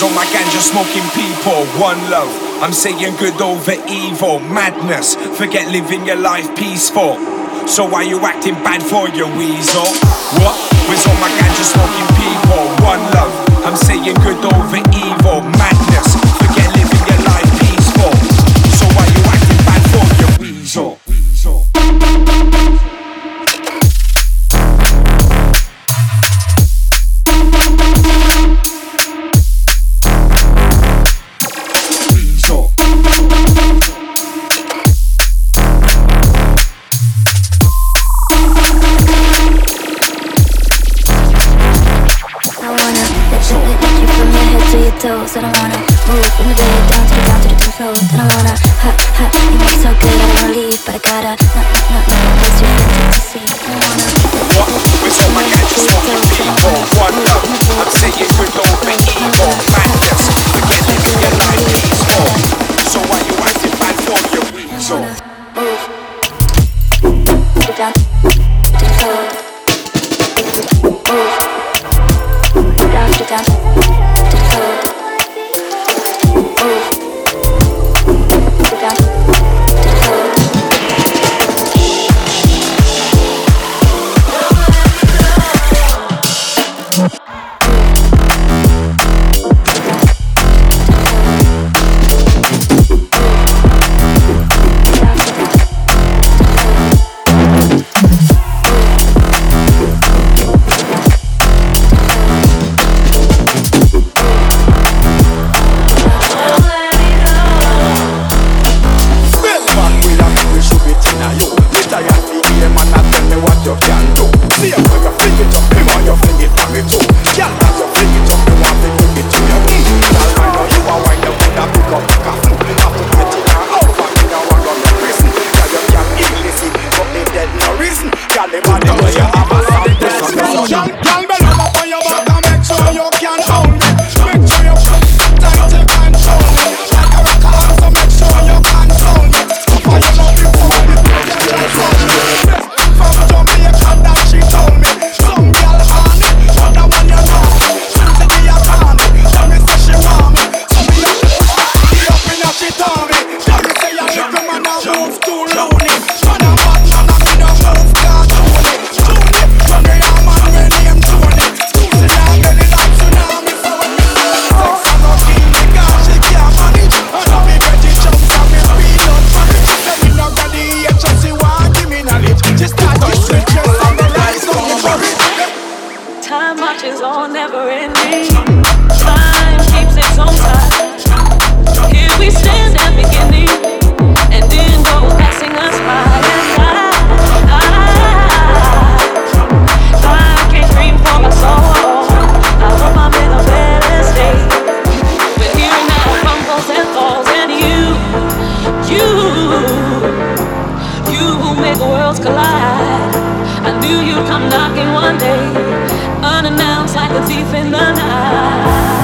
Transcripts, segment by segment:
Eyes on my ganja smoking people, one love. I'm saying good over evil, madness. Forget living your life peaceful. So why you acting bad for your weasel? What? Where's all my ganja smoking people? One love. I'm saying good over evil, madness. who make worlds collide. I knew you'd come knocking one day, unannounced like a thief in the night.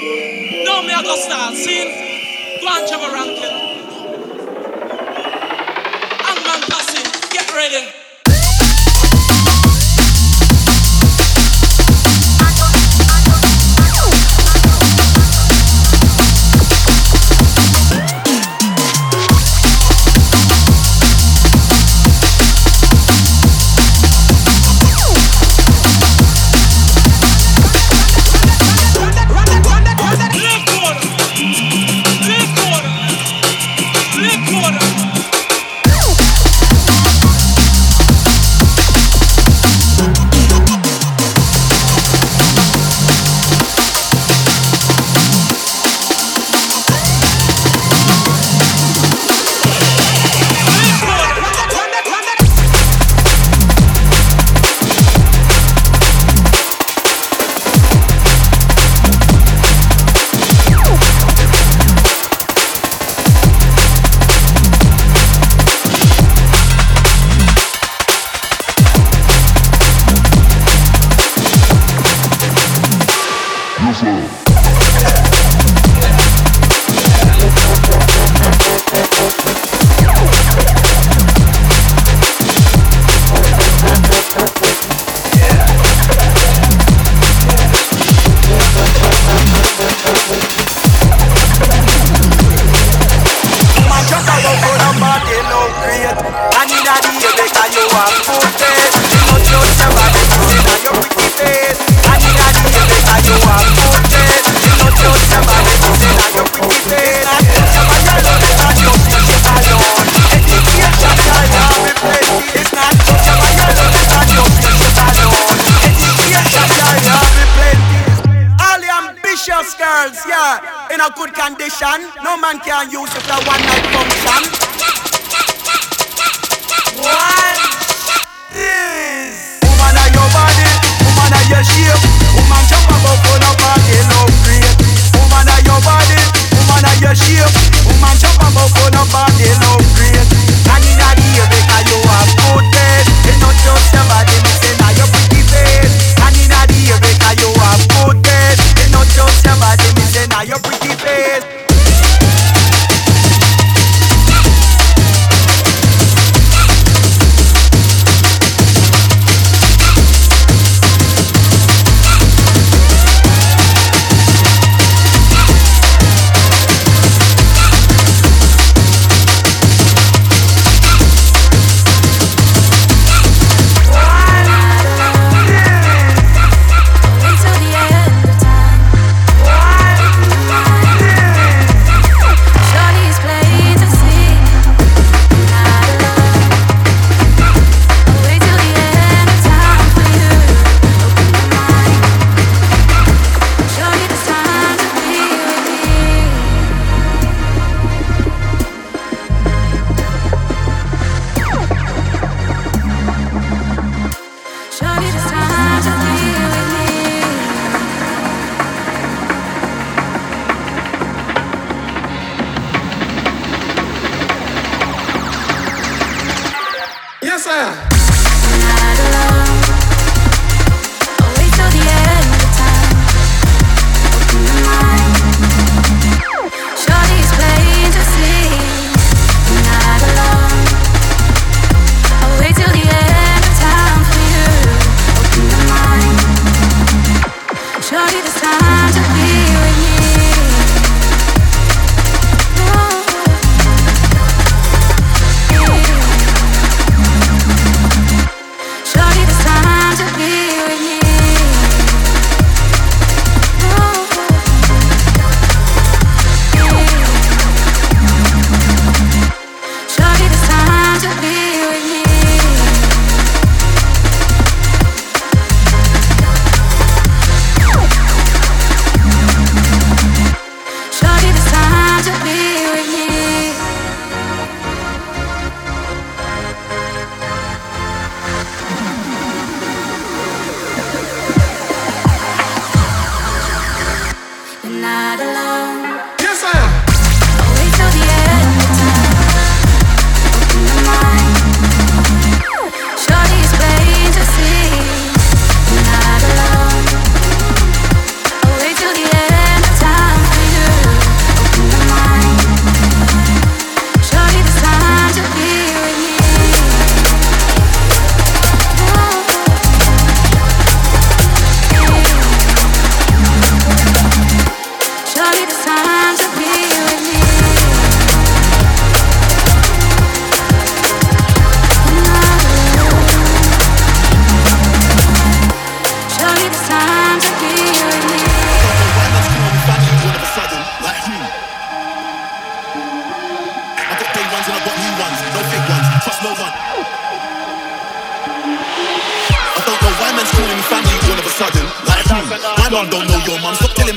No, me I go start sing. Go on, Trevor Rankin. Hangman passing. Get ready. good condition. No man can use it for one night function.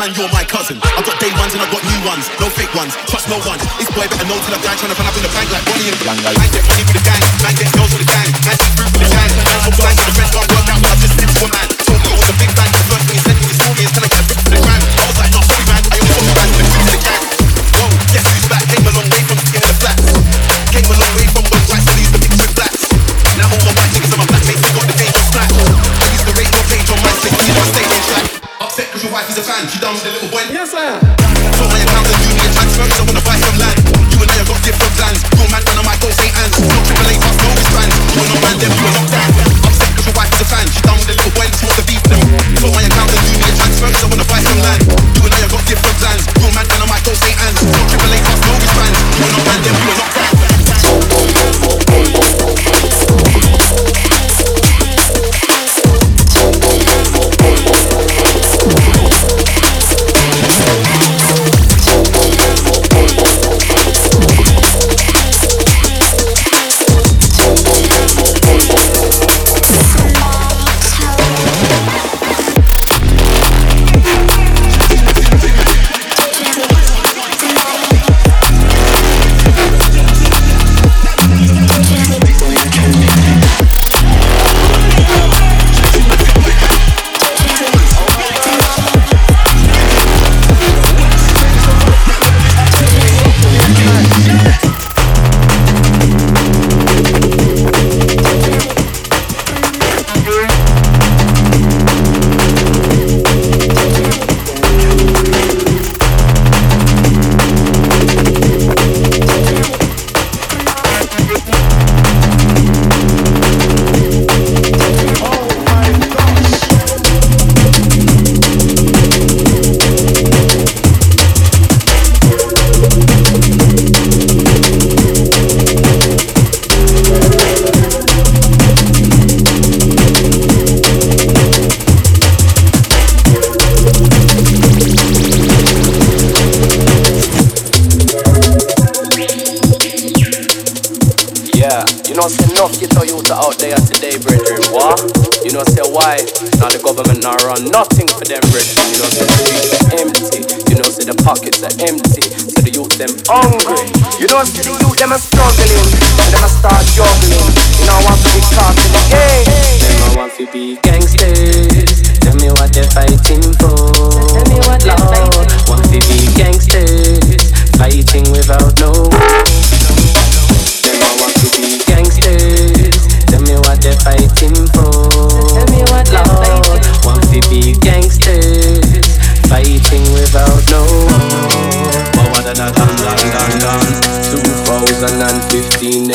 man, you're my cousin. I've got day ones and I've got new ones. No fake ones, trust no one. It's boy better know till I die, trying to find up in the bank like Bonnie and Young. Man get money with the gang, man get girls with the gang, man get fruit with the gang. Man, I'm blind to the red, can't work out, but I just live for man.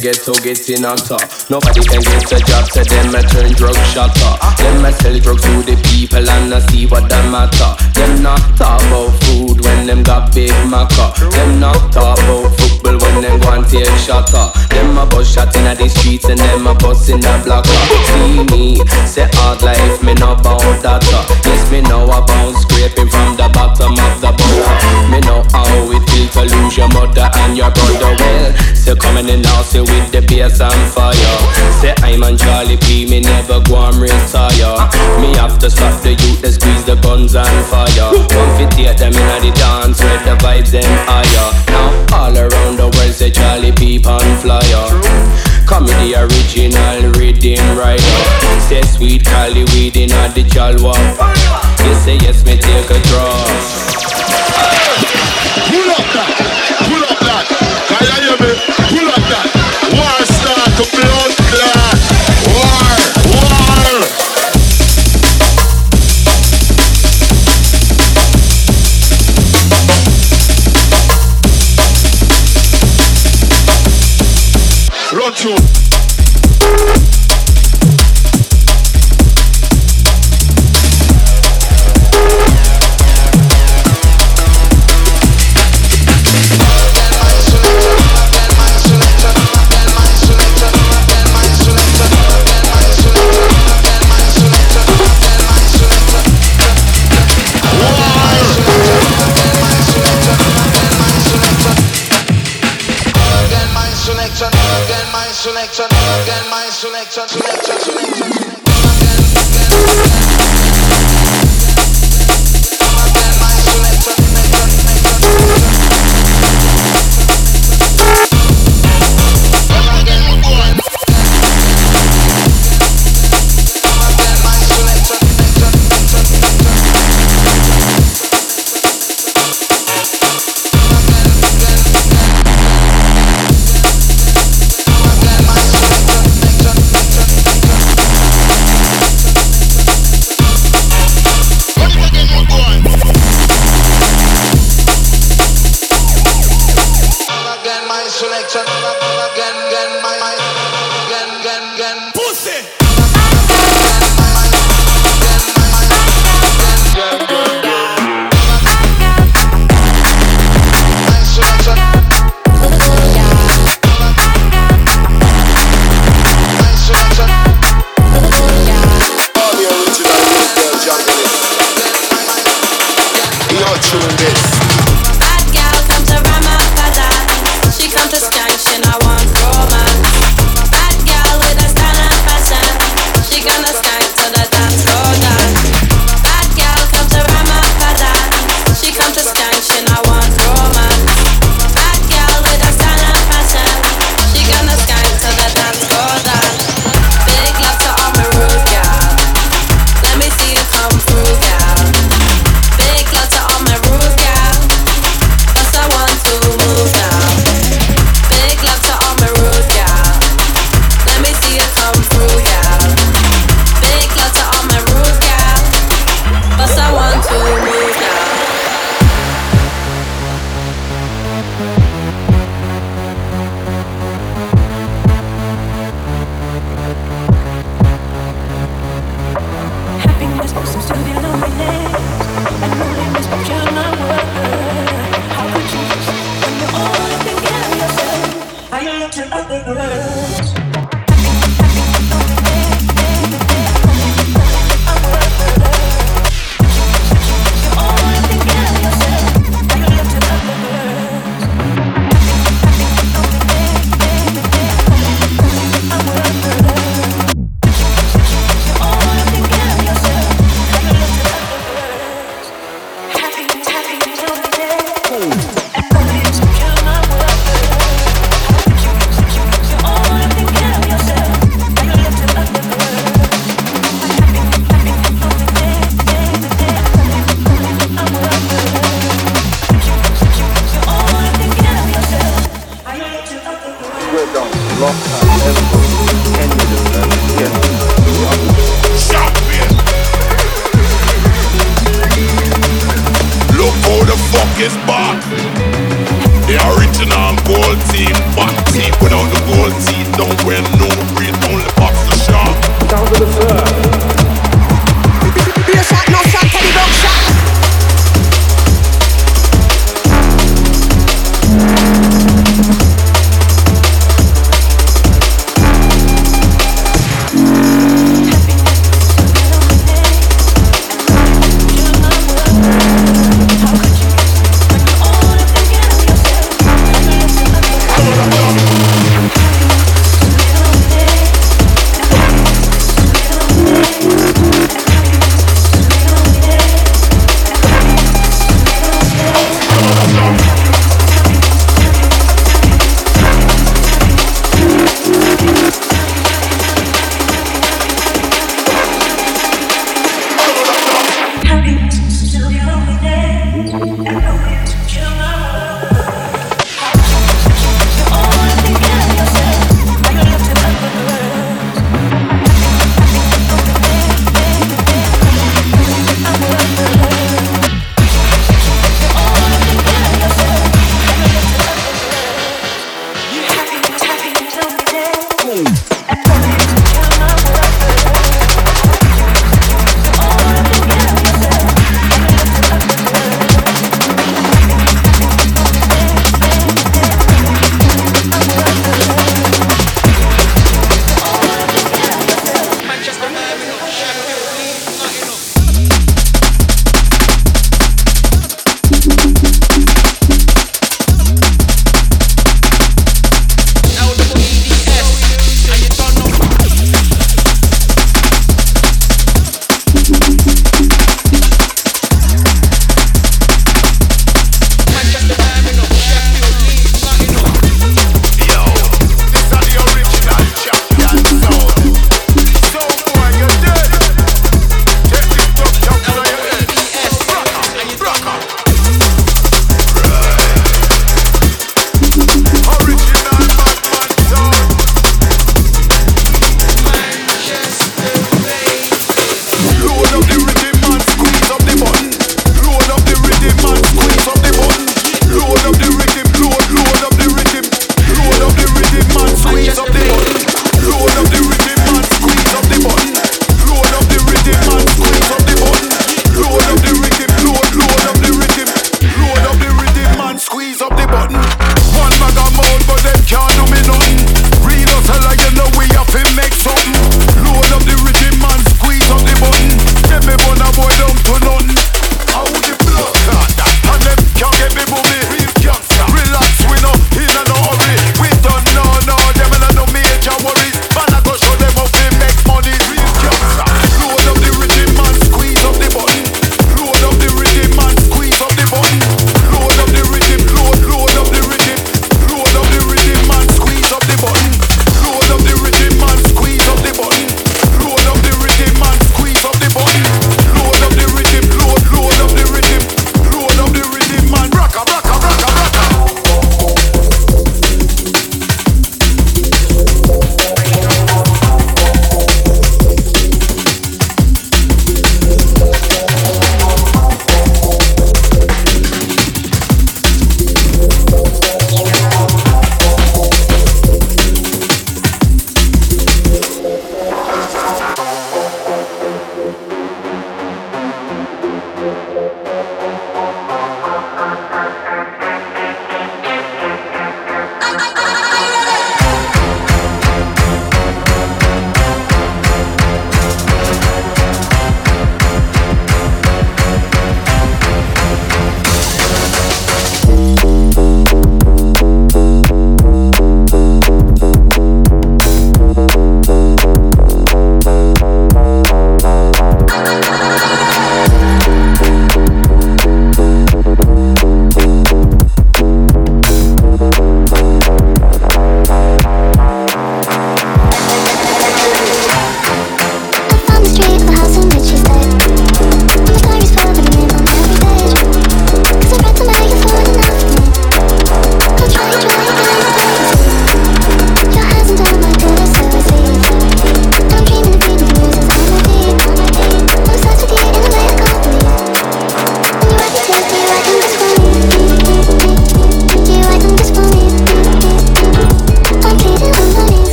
Ghetto getting hotter. Nobody can get a job, so them a turn drug shotter. Them a sell drugs to the people and I see what that matter. Them not talk about food when them got big maca. Them not talk about football when them go and take shotter. Them a bus shot in the streets and them a bus in the blocker. See me, say hard life, me no bout that. Yes, me know about scraping from the bottom of the butter. Me know how it feels to lose your mother and your brother. Well, say coming in now, say with the bass and fire. Say I'm on Charlie P, me never go and retire. Me have to stop the youth, they squeeze the guns and fire. One fit them in the dance, where the vibes them higher. Now all around the world say Charlie P on flyer. Come the original rhythm rider. Say sweet Cali weed in the jalwa. You say yes, me take a draw. Pull up that, pull up that. Can you me? Pull up that.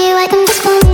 I am just one.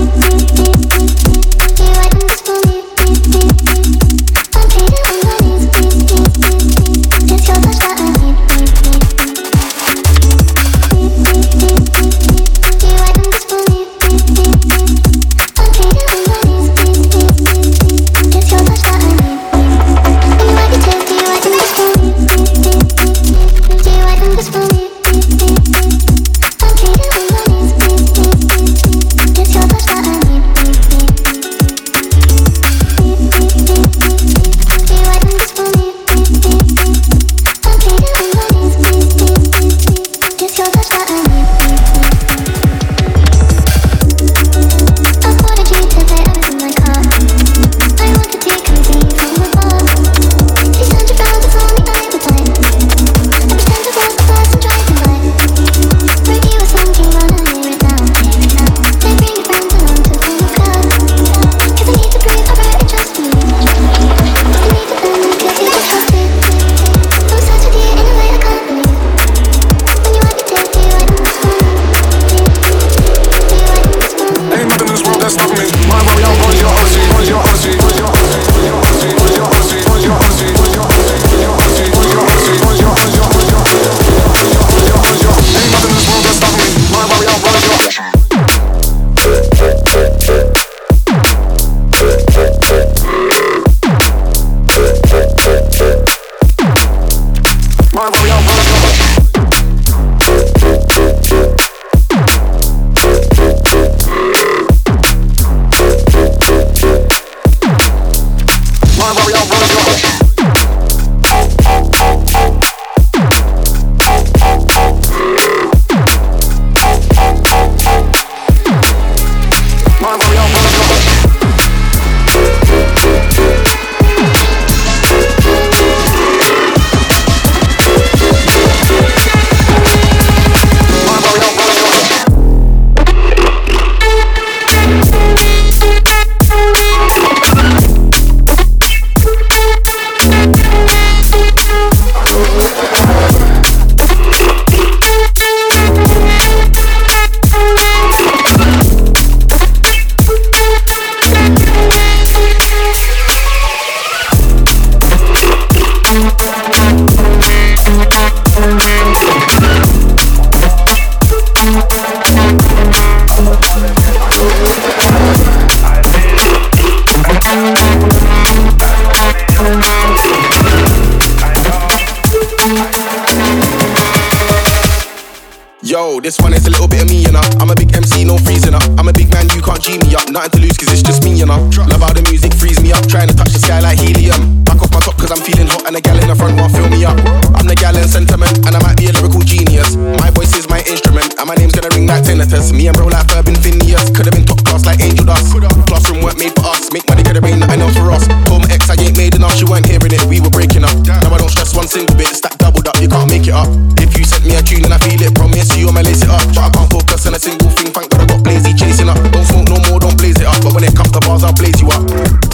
Hearing it. We were breaking up. Now I don't stress one single bit. Stack doubled up, you can't make it up. If you sent me a tune and I feel it, promise you I'ma lace it up. But I can't focus on a single thing. Thank God I got Blazy chasing up. Don't smoke no more, don't blaze it up. But when it comes to bars, I'll blaze you up.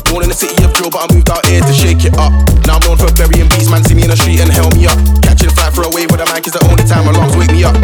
Born in the city of drill, but I moved out here to shake it up. Now I'm known for burying beats, man. See me in the street and hell me up. Catching flight for a wave with a mic is the only time alarms wake me up.